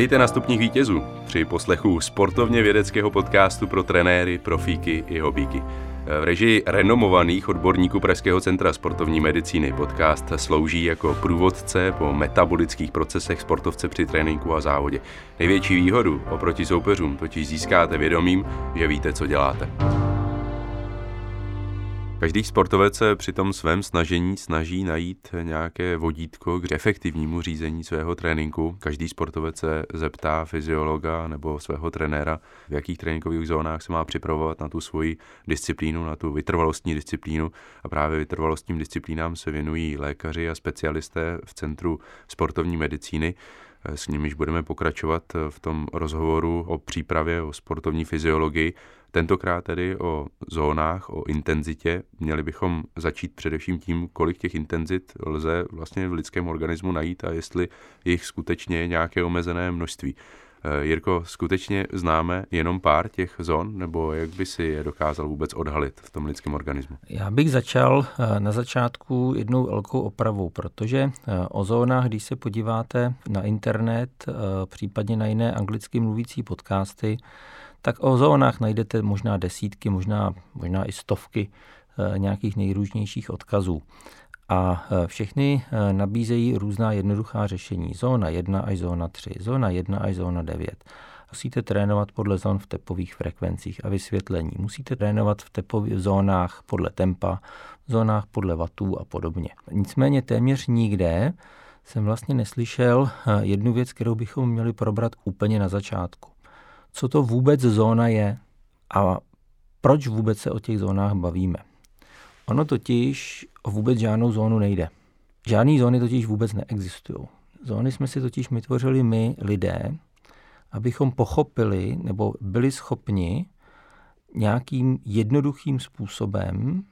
Vítejte na stupních vítězů při poslechu sportovně vědeckého podcastu pro trenéry, profíky i hobíky. V režii renomovaných odborníků Pražského centra sportovní medicíny podcast slouží jako průvodce po metabolických procesech sportovce při tréninku a závodě. Největší výhodu oproti soupeřům totiž získáte vědomím, že víte, co děláte. Každý sportovec se při tom svém snažení snaží najít nějaké vodítko k efektivnímu řízení svého tréninku. Každý sportovec se zeptá fyziologa nebo svého trenéra, v jakých tréninkových zónách se má připravovat na tu svoji disciplínu, na tu vytrvalostní disciplínu. A právě vytrvalostním disciplínám se věnují lékaři a specialisté v Centru sportovní medicíny s nimiž budeme pokračovat v tom rozhovoru o přípravě, o sportovní fyziologii. Tentokrát tedy o zónách, o intenzitě. Měli bychom začít především tím, kolik těch intenzit lze vlastně v lidském organismu najít a jestli jich skutečně je nějaké omezené množství. Eh, Jirko, skutečně známe jenom pár těch zón, nebo jak by si je dokázal vůbec odhalit v tom lidském organismu? Já bych začal eh, na začátku jednou velkou opravou, protože eh, o zónách, když se podíváte na internet, případně na jiné anglicky mluvící podcasty, tak o zónách najdete možná desítky, možná, možná i stovky nějakých nejrůznějších odkazů a e, všechny e, nabízejí různá jednoduchá řešení. Zóna 1 až zóna 3, zóna 1 až zóna 9. Musíte trénovat podle zón v tepových frekvencích a vysvětlení. Musíte trénovat v tepových zónách podle tempa, v zónách podle vatů a podobně. Nicméně téměř nikde jsem vlastně neslyšel e, jednu věc, kterou bychom měli probrat úplně na začátku. Co to vůbec zóna je a proč vůbec se o těch zónách bavíme? Ono totiž o vůbec žádnou zónu nejde. Žádné zóny totiž vůbec neexistují. Zóny jsme si totiž vytvořili my, lidé, abychom pochopili nebo byli schopni nějakým jednoduchým způsobem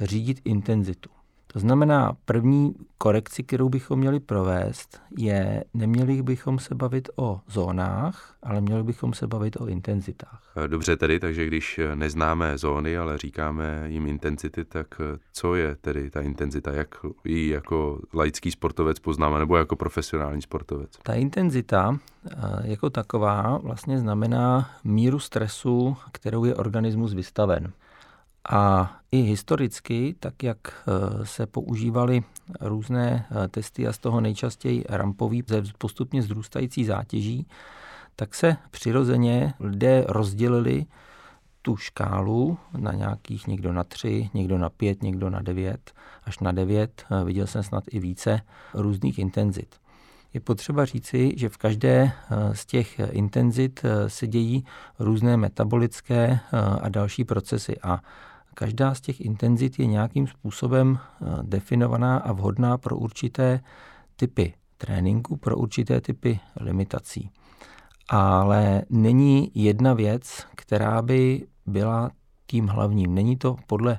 řídit intenzitu. To znamená, první korekci, kterou bychom měli provést, je, neměli bychom se bavit o zónách, ale měli bychom se bavit o intenzitách. Dobře tedy, takže když neznáme zóny, ale říkáme jim intenzity, tak co je tedy ta intenzita? Jak ji jako laický sportovec poznáme, nebo jako profesionální sportovec? Ta intenzita eh, jako taková vlastně znamená míru stresu, kterou je organismus vystaven. A i historicky, tak jak eh, se používaly různé eh, testy a z toho nejčastěji rampový ze postupně zrůstající zátěží, tak se přirozeně lidé rozdělili tu škálu na nějakých někdo na tři, někdo na pět, někdo na devět, až na devět. Eh, viděl jsem snad i více různých intenzit. Je potřeba říci, že v každé z těch intenzit se dějí různé metabolické a další procesy a Každá z těch intenzit je nějakým způsobem eh, definovaná a vhodná pro určité typy tréninku, pro určité typy limitací. Ale není jedna věc, která by byla tím hlavním. Není to podle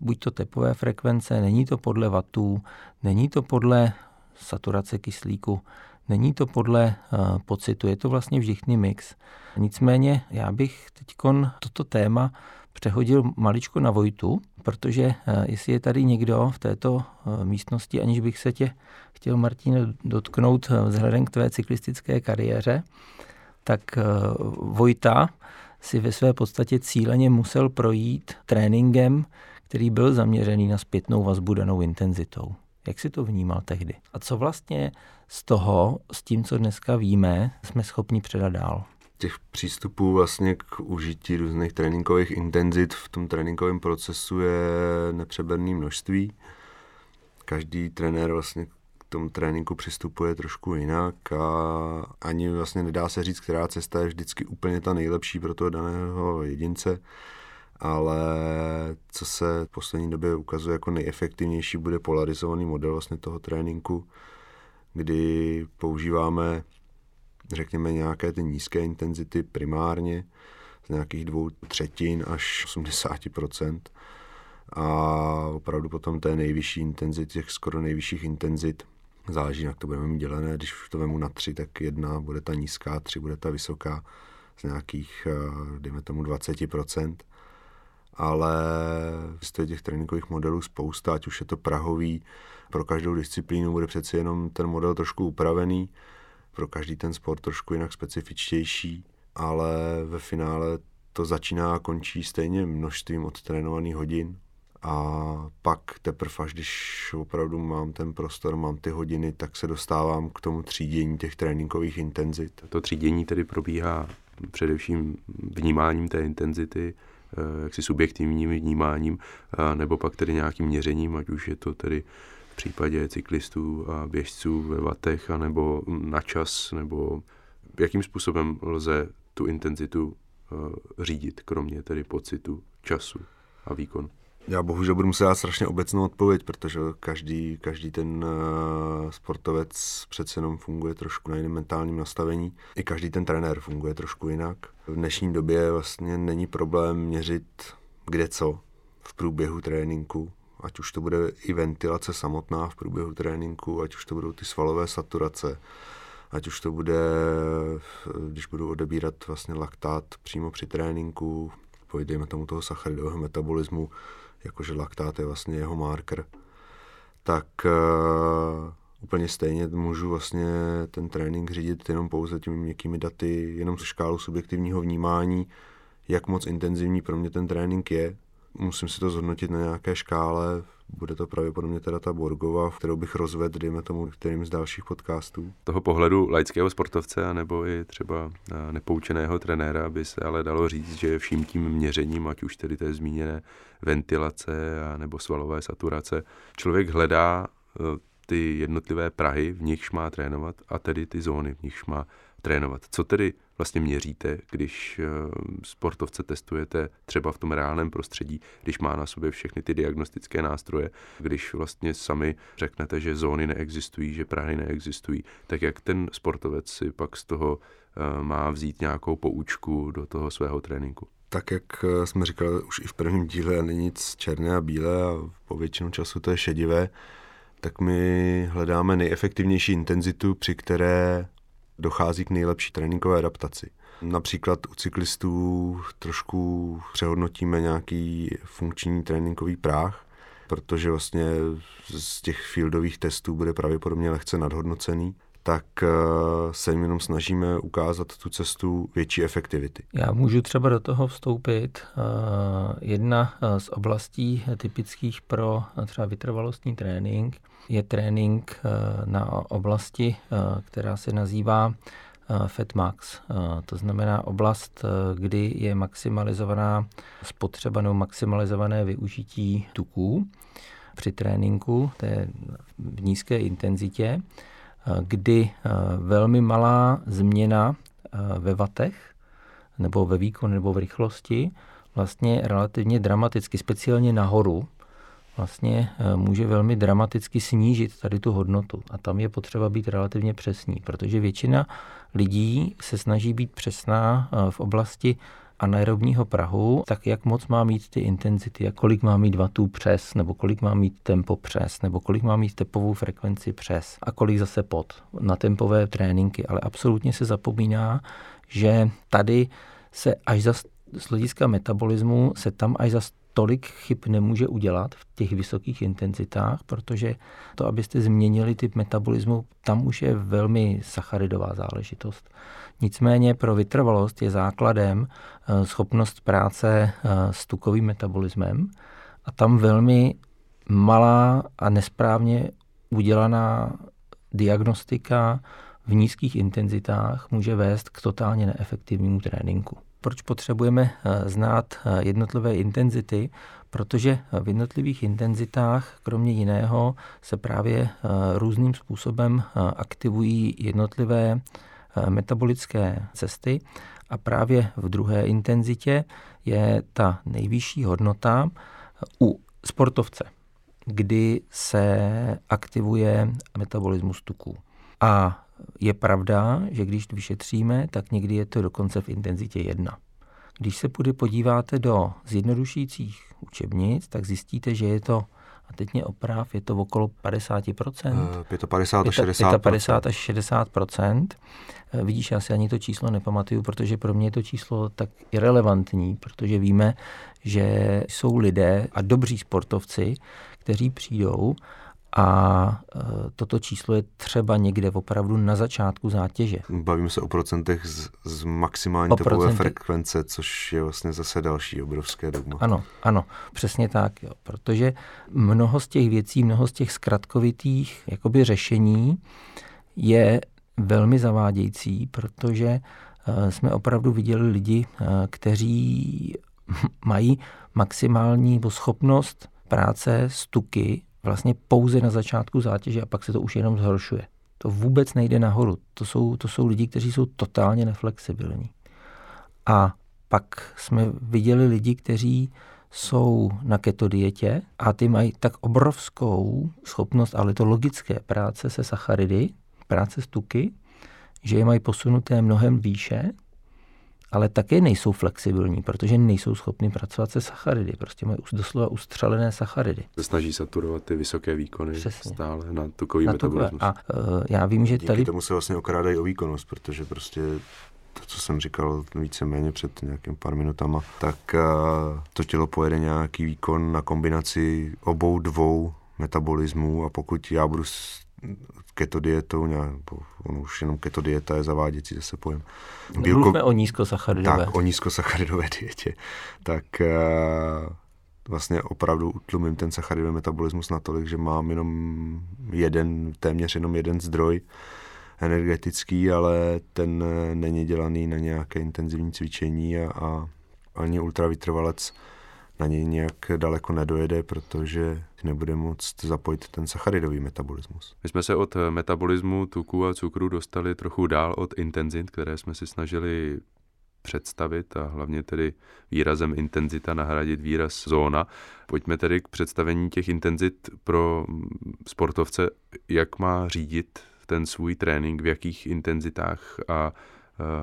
buď to tepové frekvence, není to podle vatů, není to podle saturace kyslíku, není to podle uh, pocitu, je to vlastně vždycky mix. Nicméně já bych teď toto téma přehodil maličko na Vojtu, protože eh, jestli je tady někdo v této eh, místnosti, aniž bych se tě chtěl, Martin, dotknout eh, vzhledem k tvé cyklistické kariéře, tak Vojta si ve své podstatě cíleně musel projít tréninkem, který byl zaměřený na zpětnou vazbu danou intenzitou. Jak si to vnímal tehdy? A co vlastně z toho, s tím, co dneska víme, jsme schopni předat dál? těch přístupů vlastně k užití různých tréninkových intenzit v tom tréninkovém procesu je nepřeberné množství. Každý trenér vlastně k tomu tréninku přistupuje trošku jinak a ani vlastně nedá se říct, která cesta je vždycky úplně ta nejlepší pro toho daného jedince, ale co se v poslední době ukazuje jako nejefektivnější, bude polarizovaný model vlastně toho tréninku, kdy používáme řekněme, nějaké ty nízké intenzity primárně, z nějakých dvou třetin až 80% a opravdu potom té nejvyšší intenzit, těch skoro nejvyšších intenzit, záleží, jak to budeme mít dělené, když to vemu na tři, tak jedna bude ta nízká, tři bude ta vysoká, z nějakých, eh, dejme tomu, 20%. Ale z těch tréninkových modelů spousta, ať už je to prahový, pro každou disciplínu bude přeci jenom ten model trošku upravený, pro každý ten sport trošku jinak specifičtější, ale ve finále to začíná a končí stejně množstvím odtrénovaných hodin. A pak teprve, až když opravdu mám ten prostor, mám ty hodiny, tak se dostávám k tomu třídění těch tréninkových intenzit. To třídění tedy probíhá především vnímáním té intenzity, jaksi subjektivním vnímáním, nebo pak tedy nějakým měřením, ať už je to tedy v případě cyklistů a běžců ve vatech, anebo na čas, nebo jakým způsobem lze tu intenzitu eh, řídit, kromě tedy pocitu, času a výkonu. Já bohužel budu muset dát strašně obecnou odpověď, protože každý, každý ten uh, sportovec přece jenom funguje trošku na jiném mentálním nastavení. I každý ten trenér funguje trošku jinak. V dnešní době vlastně není problém měřit kde co v průběhu tréninku, ať už to bude i ventilace samotná v průběhu tréninku, ať už to budou ty svalové saturace, ať už to bude, když budu odebírat vlastně laktát přímo při tréninku, pojdeme tomu toho sacharidového metabolismu, jakože laktát je vlastně jeho marker, tak uh, úplně stejně můžu vlastně ten trénink řídit jenom pouze těmi měkkými daty, jenom škálu subjektivního vnímání, jak moc intenzivní pro mě ten trénink je. Musím si to zhodnotit na nějaké škále, bude to pravděpodobně teda ta Borgova, kterou bych rozvedl, dejme tomu, kterým z dalších podcastů. Toho pohledu laického sportovce, anebo i třeba nepoučeného trenéra by se ale dalo říct, že vším tím měřením, ať už tedy té zmíněné ventilace nebo svalové saturace, člověk hledá e, ty jednotlivé Prahy, v nichž má trénovat, a tedy ty zóny, v nichž má trénovat. Co tedy vlastně měříte, když eh, sportovce testujete třeba v tom reálném prostředí, když má na sobě všechny ty diagnostické nástroje, když vlastně sami řeknete, že zóny neexistují, že Prahy neexistují, tak jak ten sportovec si pak z toho eh, má vzít nějakou poučku do toho svého tréninku? Tak jak eh, jsme říkali už i v prvním díle, není nic černé a bílé a po většinu času to je šedivé, tak my hledáme nejefektivnější intenzitu, při které dochází k nejlepší tréninkové adaptaci. Například u cyklistů trošku přehodnotíme nějaký funkční tréninkový práh, protože vlastně z těch fieldových testů bude pravděpodobně lehce nadhodnocený tak eh, se jim jenom snažíme ukázat tu cestu větší efektivity. Já můžu třeba do toho vstoupit. Eh, jedna eh, z oblastí typických pro třeba vytrvalostní trénink je trénink na oblasti, která se nazývá FatMax. To znamená oblast, kdy je maximalizovaná spotřeba nebo maximalizované využití tuků při tréninku, to je v nízké intenzitě kdy eh, velmi malá změna eh, ve vatech nebo ve výkonu nebo v rychlosti vlastně relativně dramaticky, speciálně nahoru, vlastně eh, může velmi dramaticky snížit tady tu hodnotu. A tam je potřeba být relativně přesný, protože většina lidí se snaží být přesná v oblasti anaerobního prahu, tak jak moc má mít ty intenzity, jak kolik má mít vatů přes, nebo kolik má mít tempo přes, nebo kolik má mít tepovou frekvenci přes a kolik zase pod na tempové tréninky. Ale absolutně se zapomíná, že tady se až za z hlediska metabolismu se tam až za tolik chyb nemůže udělat v těch vysokých intenzitách, protože to, abyste změnili typ metabolismu, tam už je velmi sacharidová záležitost. Nicméně pro vytrvalost je základem eh, schopnost práce eh, s tukovým metabolismem a tam velmi malá a nesprávně udělaná diagnostika v nízkých intenzitách může vést k totálně neefektivnímu tréninku. Proč potřebujeme eh, znát jednotlivé intenzity? Protože v jednotlivých intenzitách, kromě jiného, se právě různým způsobem aktivují jednotlivé Eh, metabolické cesty a právě v druhé intenzitě je ta nejvyšší hodnota u sportovce, kdy se aktivuje metabolismus tuků. A je pravda, že když vyšetříme, tak někdy je to dokonce v intenzitě 1. Když se půjde podíváte do zjednodušujících učebnic, tak zjistíte, že je to a teď mě oprav, je to okolo 50%. 55 až 60%. 50 až 60%. Eh, vidíš, já si ani to číslo nepamatuju, protože pro mě je to číslo tak irrelevantní, protože víme, že jsou lidé a dobří sportovci, kteří přijdou a e, toto číslo je třeba někde opravdu na začátku zátěže. Bavíme se o procentech z, z maximální o topové procenty. frekvence, což je vlastně zase další obrovské dogma. Ano, ano, přesně tak, jo, protože mnoho z těch věcí, mnoho z těch zkratkovitých jakoby řešení je velmi zavádějící, protože e, jsme opravdu viděli lidi, e, kteří mají maximální schopnost práce s tuky vlastně pouze na začátku zátěže a pak se to už jenom zhoršuje. To vůbec nejde nahoru. To jsou, to jsou lidi, kteří jsou totálně neflexibilní. A pak jsme viděli lidi, kteří jsou na keto dietě a ty mají tak obrovskou schopnost, ale to logické práce se sacharidy, práce s tuky, že je mají posunuté mnohem výše ale také nejsou flexibilní, protože nejsou schopni pracovat se sacharidy. Prostě mají doslova ustřelené sacharidy. Se snaží saturovat ty vysoké výkony Přesně. stále na tukový na metabolismus. A uh, já vím, že Díky tady... tomu se vlastně okrádají o výkonnost, protože prostě to, co jsem říkal víceméně před nějakým pár minutama, tak uh, to tělo pojede nějaký výkon na kombinaci obou dvou metabolismů a pokud já budu keto dietou, nějak, ono už jenom keto dieta je zaváděcí zase pojem. Bílko... Mluvíme o nízkosacharidové. Tak, o nízkosacharidové dietě. Tak uh, vlastně opravdu utlumím ten sacharidový metabolismus natolik, že mám jenom jeden, téměř jenom jeden zdroj energetický, ale ten není dělaný na nějaké intenzivní cvičení a, a ani ultravytrvalec na něj nějak daleko nedojede, protože nebude moct zapojit ten sacharidový metabolismus. My jsme se od metabolismu tuku a cukru dostali trochu dál od intenzit, které jsme si snažili představit a hlavně tedy výrazem intenzita nahradit výraz zóna. Pojďme tedy k představení těch intenzit pro sportovce, jak má řídit ten svůj trénink, v jakých intenzitách a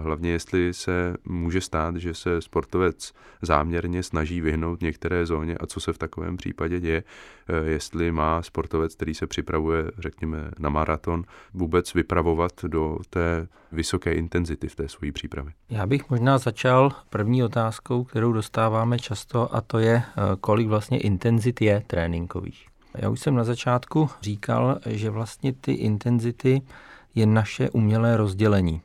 Hlavně jestli se může stát, že se sportovec záměrně snaží vyhnout některé zóně a co se v takovém případě děje, e, jestli má sportovec, který se připravuje, řekněme, na maraton, vůbec vypravovat do té vysoké intenzity v té své přípravě. Já bych možná začal první otázkou, kterou dostáváme často a to je, e, kolik vlastně intenzit je tréninkových. Já už jsem na začátku říkal, že vlastně ty intenzity je naše umělé rozdělení.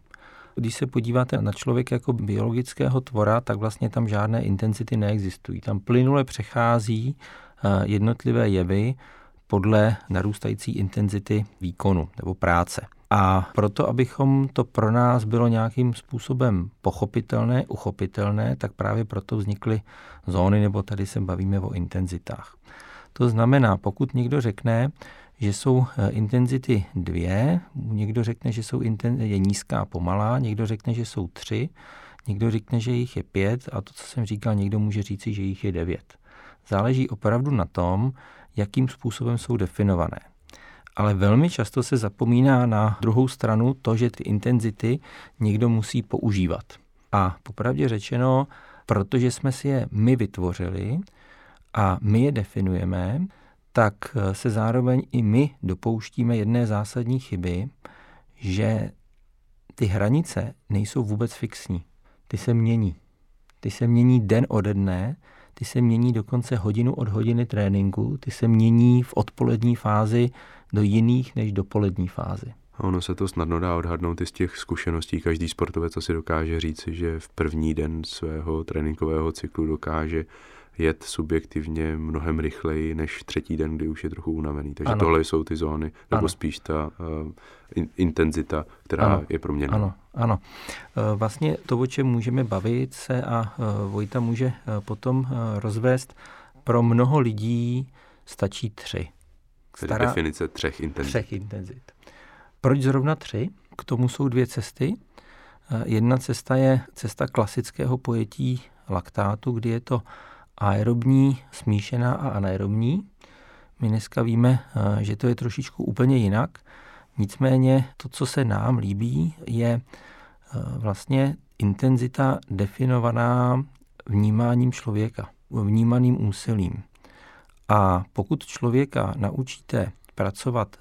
Když se podíváte na člověka jako biologického tvora, tak vlastně tam žádné intenzity neexistují. Tam plynule přechází eh, jednotlivé jevy podle narůstající intenzity výkonu nebo práce. A proto, abychom to pro nás bylo nějakým způsobem pochopitelné, uchopitelné, tak právě proto vznikly zóny, nebo tady se bavíme o intenzitách. To znamená, pokud někdo řekne, že jsou eh, intenzity dvě, někdo řekne, že jsou intenzity, je nízká a pomalá, někdo řekne, že jsou tři, někdo řekne, že jich je pět a to, co jsem říkal, někdo může říci, že jich je devět. Záleží opravdu na tom, jakým způsobem jsou definované. Ale velmi často se zapomíná na druhou stranu to, že ty intenzity někdo musí používat. A popravdě řečeno, protože jsme si je my vytvořili a my je definujeme, tak eh, se zároveň i my dopouštíme jedné zásadní chyby, že ty hranice nejsou vůbec fixní. Ty se mění. Ty se mění den ode dne, ty se mění dokonce hodinu od hodiny tréninku, ty se mění v odpolední fázi do jiných než dopolední fázi. A ono se to snadno dá odhadnout i z těch zkušeností. Každý sportovec asi dokáže říci, že v první den svého tréninkového cyklu dokáže jet subjektivně mnohem rychleji než třetí den, kdy už je trochu unavený. Takže ano. tohle jsou ty zóny, nebo ano. spíš ta uh, in, intenzita, která ano. je proměnná. Ano, ano. Uh, vlastně to, o čem můžeme bavit se a uh, Vojta může potom rozvést, pro mnoho lidí stačí tři. Stará... definice třech intenzit. Třech intenzit. Proč zrovna tři? K tomu jsou dvě cesty. Jedna cesta je cesta klasického pojetí laktátu, kdy je to aerobní, smíšená a anaerobní. My dneska víme, eh, že to je trošičku úplně jinak. Nicméně to, co se nám líbí, je eh, vlastně intenzita definovaná vnímáním člověka, vnímaným úsilím. A pokud člověka naučíte pracovat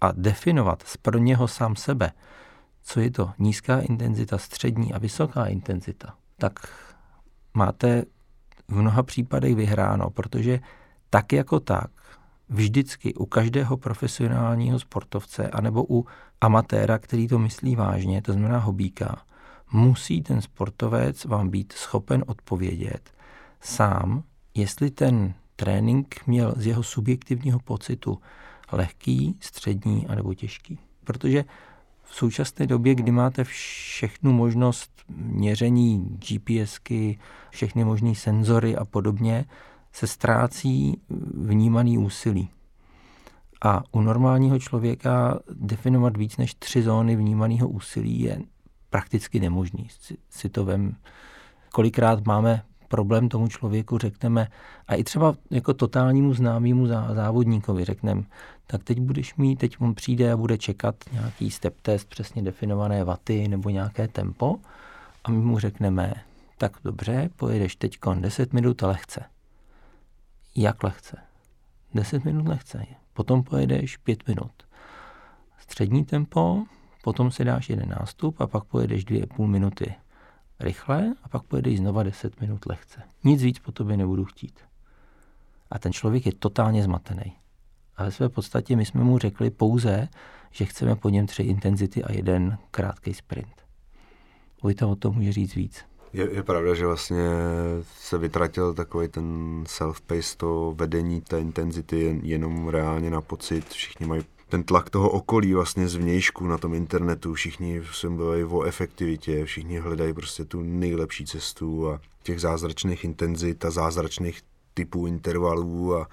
a definovat pro něho sám sebe, co je to nízká intenzita, střední a vysoká intenzita, tak máte v mnoha případech vyhráno, protože tak jako tak vždycky u každého profesionálního sportovce anebo u amatéra, který to myslí vážně, to znamená hobíka, musí ten sportovec vám být schopen odpovědět sám, jestli ten trénink měl z jeho subjektivního pocitu lehký, střední anebo těžký. Protože v současné době, kdy máte všechnu možnost měření GPSky, všechny možné senzory a podobně, se ztrácí vnímaný úsilí. A u normálního člověka definovat víc než tři zóny vnímaného úsilí je prakticky nemožný. Si to vem, kolikrát máme problém tomu člověku řekneme, a i třeba jako totálnímu známému závodníkovi řekneme, tak teď budeš mít, teď on přijde a bude čekat nějaký step test, přesně definované vaty nebo nějaké tempo a my mu řekneme, tak dobře, pojedeš teď 10 minut lehce. Jak lehce? 10 minut lehce. Potom pojedeš 5 minut. Střední tempo, potom si dáš jeden nástup a pak pojedeš 2,5 minuty rychle a pak pojedeš znova 10 minut lehce. Nic víc po tobě nebudu chtít. A ten člověk je totálně zmatený. A ve své podstatě my jsme mu řekli pouze, že chceme po něm tři intenzity a jeden krátký sprint. Vojta o tom může říct víc. Je, je pravda, že vlastně se vytratil takový ten self-pace, to vedení té intenzity jenom reálně na pocit. Všichni mají ten tlak toho okolí vlastně z vnějšku na tom internetu, všichni se mluví o efektivitě, všichni hledají prostě tu nejlepší cestu a těch zázračných intenzit a zázračných typů intervalů a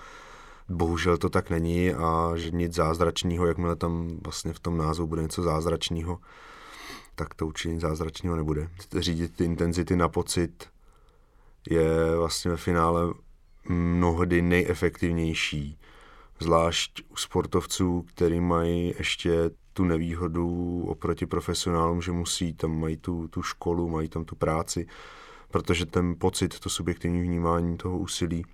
bohužel to tak není a že nic zázračného, jakmile tam vlastně v tom názvu bude něco zázračného, tak to určitě nic zázračného nebude. Řídit ty intenzity na pocit je vlastně ve finále mnohdy nejefektivnější zvlášť u sportovců, který mají ještě tu nevýhodu oproti profesionálům, že musí, tam mají tu, tu školu, mají tam tu práci, protože ten pocit, to subjektivní vnímání toho úsilí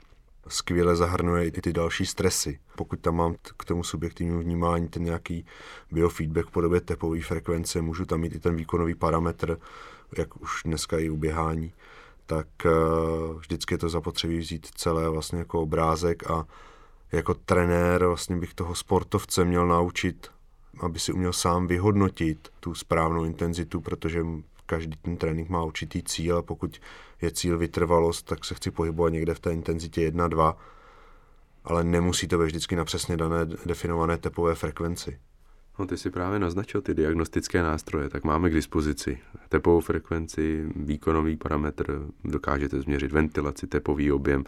skvěle zahrnuje i ty další stresy. Pokud tam mám k tomu subjektivnímu vnímání ten nějaký biofeedback v podobě tepové frekvence, můžu tam mít i ten výkonový parametr, jak už dneska i uběhání, tak eh, vždycky je to zapotřebí vzít celé vlastně jako obrázek a jako trenér vlastně bych toho sportovce měl naučit, aby si uměl sám vyhodnotit tu správnou intenzitu, protože každý ten trénink má určitý cíl a pokud je cíl vytrvalost, tak se chci pohybovat někde v té intenzitě 1, 2, ale nemusí to být vždycky na přesně dané definované tepové frekvenci. No, ty si právě naznačil ty diagnostické nástroje, tak máme k dispozici tepovou frekvenci, výkonový parametr, dokážete změřit ventilaci, tepový objem,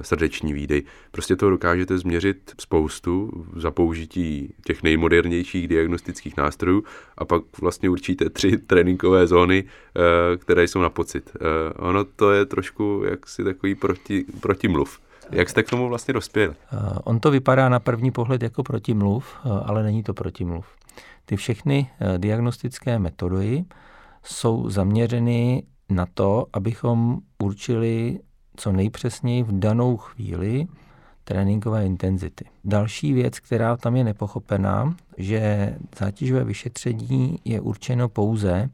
srdeční výdej. Prostě to dokážete změřit spoustu za použití těch nejmodernějších diagnostických nástrojů a pak vlastně určíte tři tréninkové zóny, eh, které jsou na pocit. Eh, ono to je trošku jaksi takový proti, protimluv. Jak jste k tomu vlastně dospěli? On to vypadá na první pohled jako protimluv, ale není to protimluv. Ty všechny diagnostické metody jsou zaměřeny na to, abychom určili co nejpřesněji v danou chvíli tréninkové intenzity. Další věc, která tam je nepochopená, že zátěžové vyšetření je určeno pouze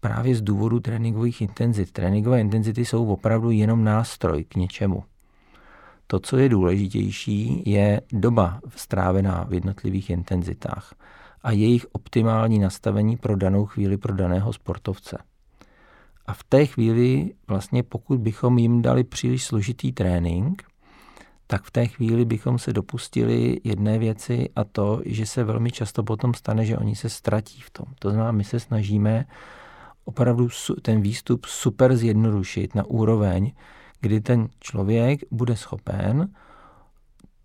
právě z důvodu tréninkových intenzit. Tréninkové intenzity jsou opravdu jenom nástroj k něčemu. To, co je důležitější, je doba strávená v jednotlivých intenzitách a jejich optimální nastavení pro danou chvíli pro daného sportovce. A v té chvíli vlastně pokud bychom jim dali příliš složitý trénink, tak v té chvíli bychom se dopustili jedné věci a to, že se velmi často potom stane, že oni se ztratí v tom. To znamená, my se snažíme opravdu ten výstup super zjednodušit na úroveň, kdy ten člověk bude schopen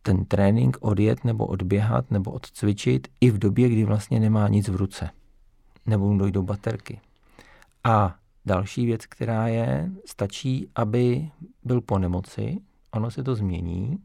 ten trénink odjet nebo odběhat nebo odcvičit i v době, kdy vlastně nemá nic v ruce. Nebo mu dojdou baterky. A Další věc, která je, stačí, aby byl po nemoci, ono se to změní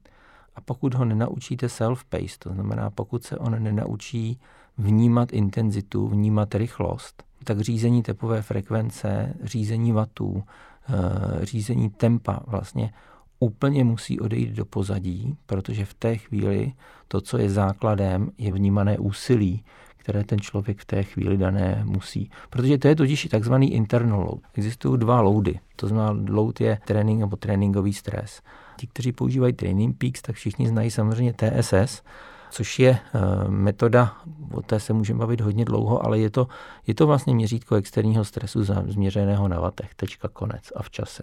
a pokud ho nenaučíte self-paced, to znamená, pokud se on nenaučí vnímat intenzitu, vnímat rychlost, tak řízení tepové frekvence, řízení vatů, eh, řízení tempa vlastně úplně musí odejít do pozadí, protože v té chvíli to, co je základem, je vnímané úsilí, které ten člověk v té chvíli dané musí. Protože to je totiž takzvaný internal load. Existují dva loady. To znamená, load je trénink nebo tréninkový stres. Ti, kteří používají Training Peaks, tak všichni znají samozřejmě TSS, což je eh, metoda, o té se můžeme bavit hodně dlouho, ale je to, je to vlastně měřítko externího stresu změřeného na vatech, tečka, konec a v čase.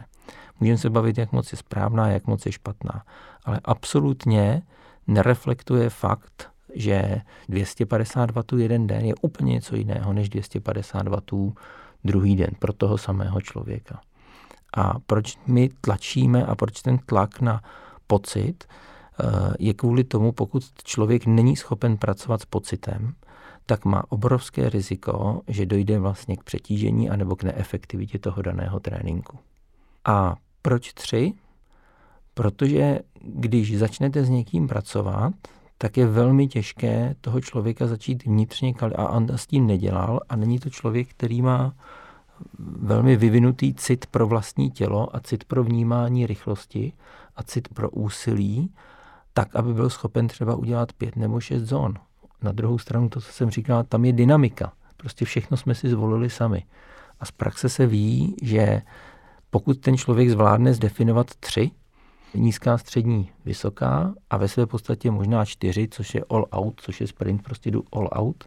Můžeme se bavit, jak moc je správná, jak moc je špatná, ale absolutně nereflektuje fakt, že 250 W jeden den je úplně něco jiného než 250 W druhý den pro toho samého člověka. A proč my tlačíme a proč ten tlak na pocit eh, je kvůli tomu, pokud člověk není schopen pracovat s pocitem, tak má obrovské riziko, že dojde vlastně k přetížení anebo k neefektivitě toho daného tréninku. A proč tři? Protože když začnete s někým pracovat, tak je velmi těžké toho člověka začít vnitřně a on s tím nedělal a není to člověk, který má velmi vyvinutý cit pro vlastní tělo a cit pro vnímání rychlosti a cit pro úsilí, tak, aby byl schopen třeba udělat pět nebo šest zón. Na druhou stranu, to, co jsem říkal, tam je dynamika. Prostě všechno jsme si zvolili sami. A z praxe se ví, že pokud ten člověk zvládne zdefinovat tři, nízká, střední, vysoká a ve své podstatě možná čtyři, což je all out, což je sprint, prostě jdu all out,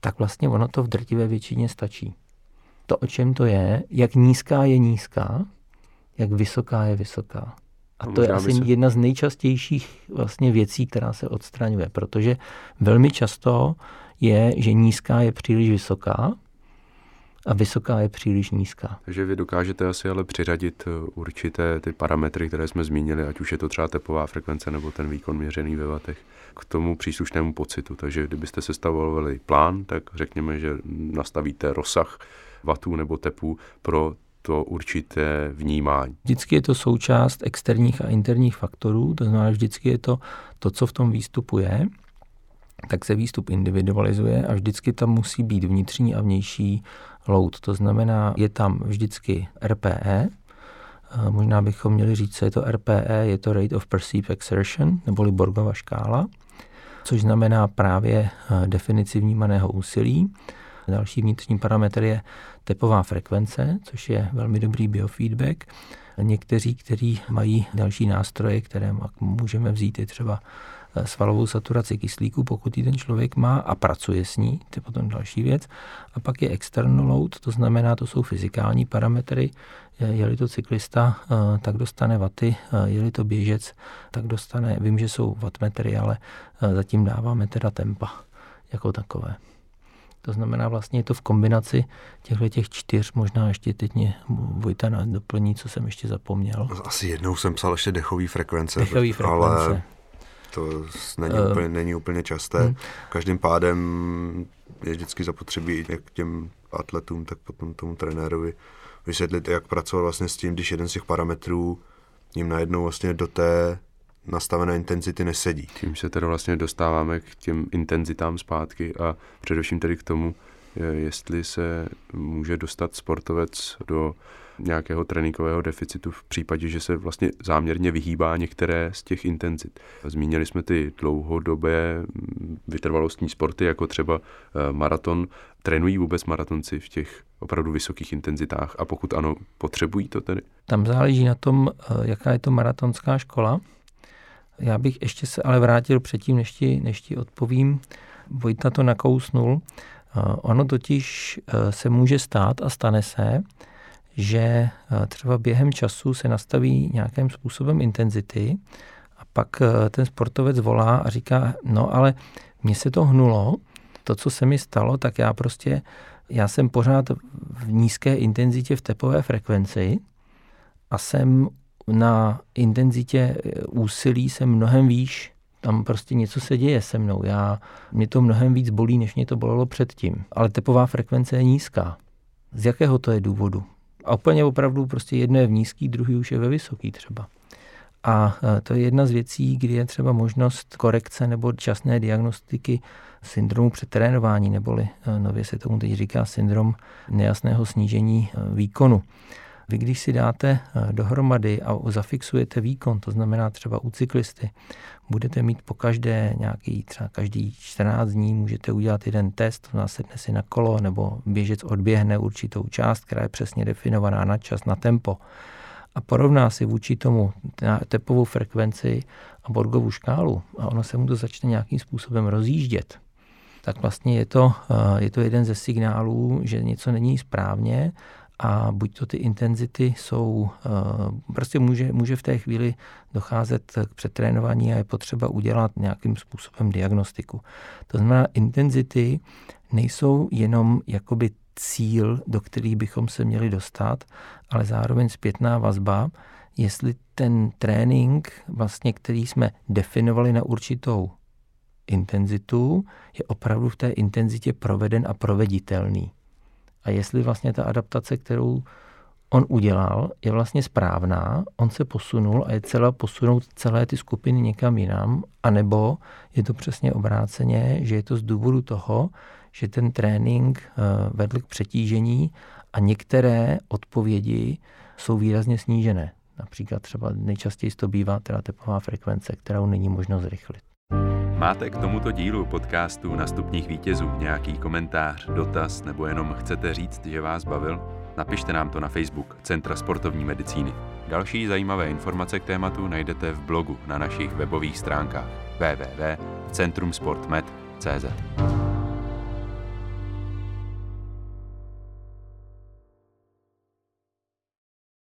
tak vlastně ono to v drtivé většině stačí to, o čem to je, jak nízká je nízká, jak vysoká je vysoká. A to je asi se... jedna z nejčastějších vlastně věcí, která se odstraňuje, protože velmi často je, že nízká je příliš vysoká a vysoká je příliš nízká. Takže vy dokážete asi ale přiřadit eh, určité ty parametry, které jsme zmínili, ať už je to třeba tepová frekvence nebo ten výkon měřený ve vatech, k tomu příslušnému pocitu. Takže kdybyste sestavovali plán, tak řekněme, že nastavíte rozsah vatů nebo tepů pro to určité vnímání. Vždycky je to součást externích a interních faktorů, to znamená, vždycky je to to, co v tom výstupu je, tak se výstup individualizuje a vždycky tam musí být vnitřní a vnější load. To znamená, je tam vždycky RPE, možná bychom měli říct, co je to RPE, je to Rate of Perceived Exertion, neboli Borgova škála, což znamená právě eh, definici vnímaného úsilí. Další vnitřní parametr je tepová frekvence, což je velmi dobrý biofeedback. Někteří, kteří mají další nástroje, které můžeme vzít, je třeba svalovou saturaci kyslíku, pokud ji ten člověk má a pracuje s ní, to je potom další věc. A pak je external load, to znamená, to jsou fyzikální parametry, je-li to cyklista, eh, tak dostane vaty, eh, je-li to běžec, tak dostane, vím, že jsou wattmetry, ale zatím dáváme teda tempa jako takové. To znamená, vlastně je to v kombinaci těchto těch čtyř, možná ještě teď mě Vojta doplní, co jsem ještě zapomněl. Asi jednou jsem psal ještě dechový frekvence. Dechový frekvence. Ale to není, uh, úplně, není úplně časté. Hmm. Každým pádem je vždycky zapotřebí jak těm atletům, tak potom tomu trenérovi vysvětlit, jak pracovat vlastně s tím, když jeden z těch parametrů jim najednou vlastně do té nastavené intenzity nesedí. Tím se tedy vlastně dostáváme k těm intenzitám zpátky a především tedy k tomu, jestli se může dostat sportovec do nějakého tréninkového deficitu v případě, že se vlastně záměrně vyhýbá některé z těch intenzit. Zmínili jsme ty dlouhodobé vytrvalostní sporty, jako třeba eh, maraton. Trénují vůbec maratonci v těch opravdu vysokých intenzitách a pokud ano, potřebují to tedy? Tam záleží na tom, eh, jaká je to maratonská škola. Já bych ještě se ale vrátil předtím, než ti, než ti odpovím. Vojta to nakousnul. Eh, ono totiž se může stát a stane se, že eh, třeba během času se nastaví nějakým způsobem intenzity a pak ten sportovec volá a říká, no ale mně se to hnulo, to, co se mi stalo, tak já prostě, já jsem pořád v nízké intenzitě v tepové frekvenci a jsem na intenzitě eh, úsilí jsem mnohem výš. Tam prostě něco se děje se mnou. Já, mě to mnohem víc bolí, než mě to bolelo předtím. Ale tepová frekvence je nízká. Z jakého to je důvodu? A úplně opravdu prostě jedno je v nízký, druhý už je ve vysoký třeba. A eh, to je jedna z věcí, kdy je třeba možnost korekce nebo časné diagnostiky syndromu přetrénování, neboli eh, nově se tomu teď říká syndrom nejasného snížení výkonu. Vy když si dáte eh, dohromady a zafixujete výkon, to znamená třeba u cyklisty, budete mít po každé nějaký, třeba každý 14 dní můžete udělat jeden test, nasedne si na kolo, nebo běžec odběhne určitou část, která je přesně definovaná na čas, na tempo. a porovná si vůči tomu tepovou frekvenci a Borgovou škálu a ono se mu to začne nějakým způsobem rozjíždět, tak vlastně je to, eh, je to jeden ze signálů, že něco není správně a buď to ty intenzity jsou, eh, prostě může, může v té chvíli docházet k přetrénování a je potřeba udělat nějakým způsobem diagnostiku. To znamená, intenzity nejsou jenom jakoby cíl, do kterých bychom se měli dostat, ale zároveň zpětná vazba, jestli ten trénink, vlastně, který jsme definovali na určitou intenzitu, je opravdu v té intenzitě proveden a proveditelný. A jestli vlastně ta adaptace, kterou on udělal, je vlastně správná, on se posunul a je celá posunout celé ty skupiny někam jinam, anebo je to přesně obráceně, že je to z důvodu toho, že ten trénink eh, vedl k přetížení a některé odpovědi jsou výrazně snížené. Například třeba nejčastěji to bývá teda tepová frekvence, kterou není možno zrychlit. Máte k tomuto dílu podcastu na stupních vítězů nějaký komentář, dotaz nebo jenom chcete říct, že vás bavil? Napište nám to na Facebook Centra sportovní medicíny. Další zajímavé informace k tématu najdete v blogu na našich webových stránkách www.centrumsportmed.cz.